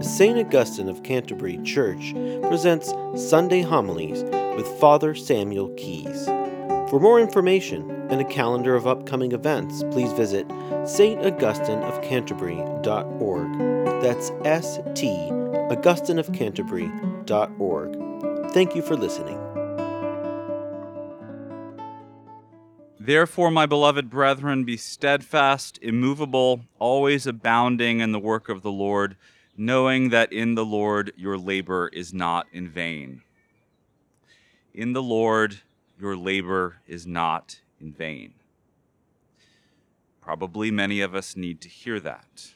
St. Augustine of Canterbury Church presents Sunday Homilies with Father Samuel Keyes. For more information and a calendar of upcoming events, please visit staugustineofcanterbury.org. That's S T augustineofcanterbury.org. Thank you for listening. Therefore, my beloved brethren, be steadfast, immovable, always abounding in the work of the Lord, knowing that in the Lord your labor is not in vain. In the Lord your labor is not in vain. Probably many of us need to hear that.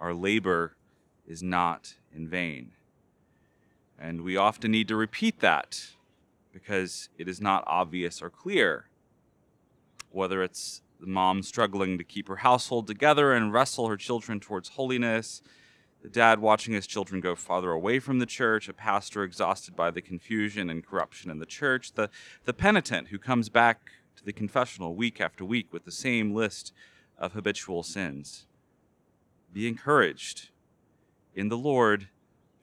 Our labor is not in vain. And we often need to repeat that because it is not obvious or clear whether it's the mom struggling to keep her household together and wrestle her children towards holiness, the dad watching his children go farther away from the church, a pastor exhausted by the confusion and corruption in the church, the, the penitent who comes back to the confessional week after week with the same list of habitual sins. Be encouraged. In the Lord,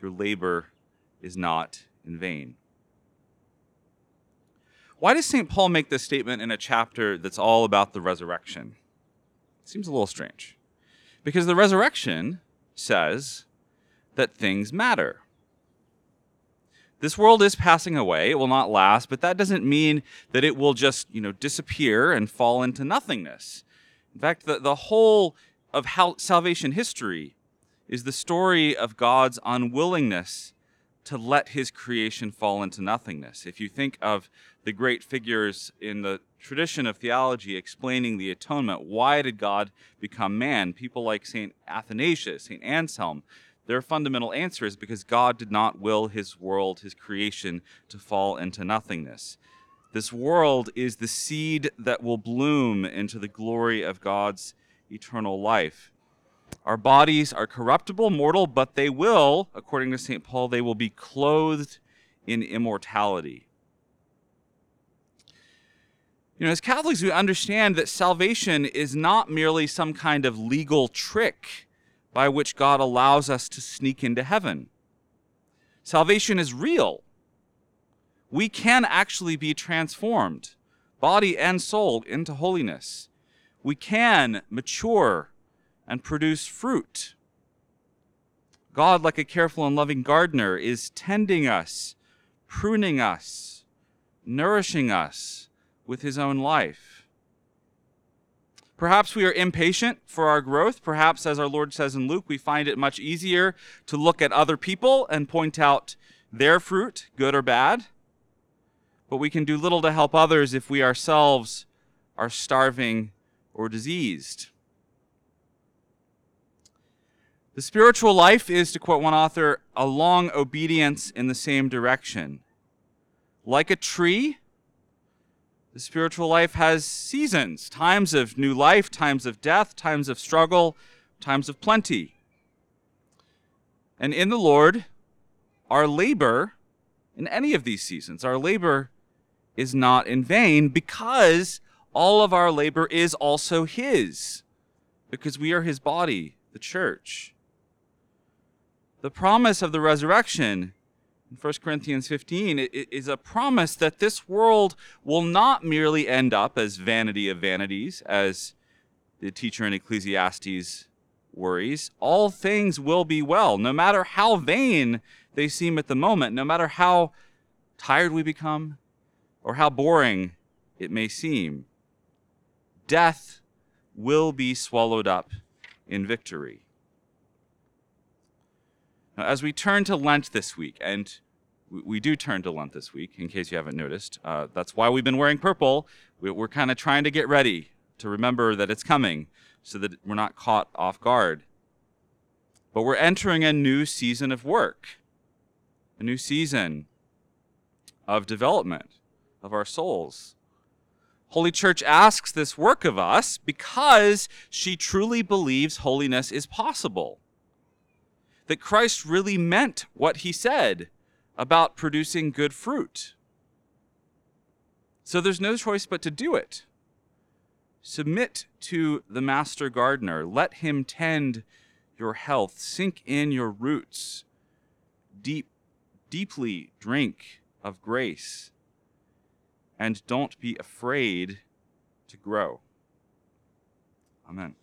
your labor is not in vain. Why does St. Paul make this statement in a chapter that's all about the resurrection? It Seems a little strange. Because the resurrection says that things matter. This world is passing away, it will not last, but that doesn't mean that it will just, you know, disappear and fall into nothingness. In fact, the, the whole of how salvation history is the story of God's unwillingness to let his creation fall into nothingness. If you think of the great figures in the tradition of theology explaining the atonement, why did God become man? People like St. Athanasius, St. Anselm, their fundamental answer is because God did not will his world, his creation, to fall into nothingness. This world is the seed that will bloom into the glory of God's eternal life. Our bodies are corruptible, mortal, but they will, according to St. Paul, they will be clothed in immortality. You know, as Catholics, we understand that salvation is not merely some kind of legal trick by which God allows us to sneak into heaven. Salvation is real. We can actually be transformed, body and soul, into holiness. We can mature and produce fruit. God, like a careful and loving gardener, is tending us, pruning us, nourishing us with his own life. Perhaps we are impatient for our growth. Perhaps, as our Lord says in Luke, we find it much easier to look at other people and point out their fruit, good or bad. But we can do little to help others if we ourselves are starving or diseased. The spiritual life is, to quote one author, a long obedience in the same direction. Like a tree, the spiritual life has seasons times of new life, times of death, times of struggle, times of plenty. And in the Lord, our labor in any of these seasons, our labor is not in vain because all of our labor is also His, because we are His body, the church. The promise of the resurrection in 1 Corinthians 15 is a promise that this world will not merely end up as vanity of vanities, as the teacher in Ecclesiastes worries. All things will be well, no matter how vain they seem at the moment, no matter how tired we become or how boring it may seem. Death will be swallowed up in victory. Now, as we turn to Lent this week, and we do turn to Lent this week, in case you haven't noticed. Uh, that's why we've been wearing purple. We're kind of trying to get ready to remember that it's coming so that we're not caught off guard. But we're entering a new season of work, a new season of development of our souls. Holy Church asks this work of us because she truly believes holiness is possible that Christ really meant what he said about producing good fruit. So there's no choice but to do it. Submit to the master gardener. Let him tend your health, sink in your roots, deep, deeply drink of grace, and don't be afraid to grow. Amen.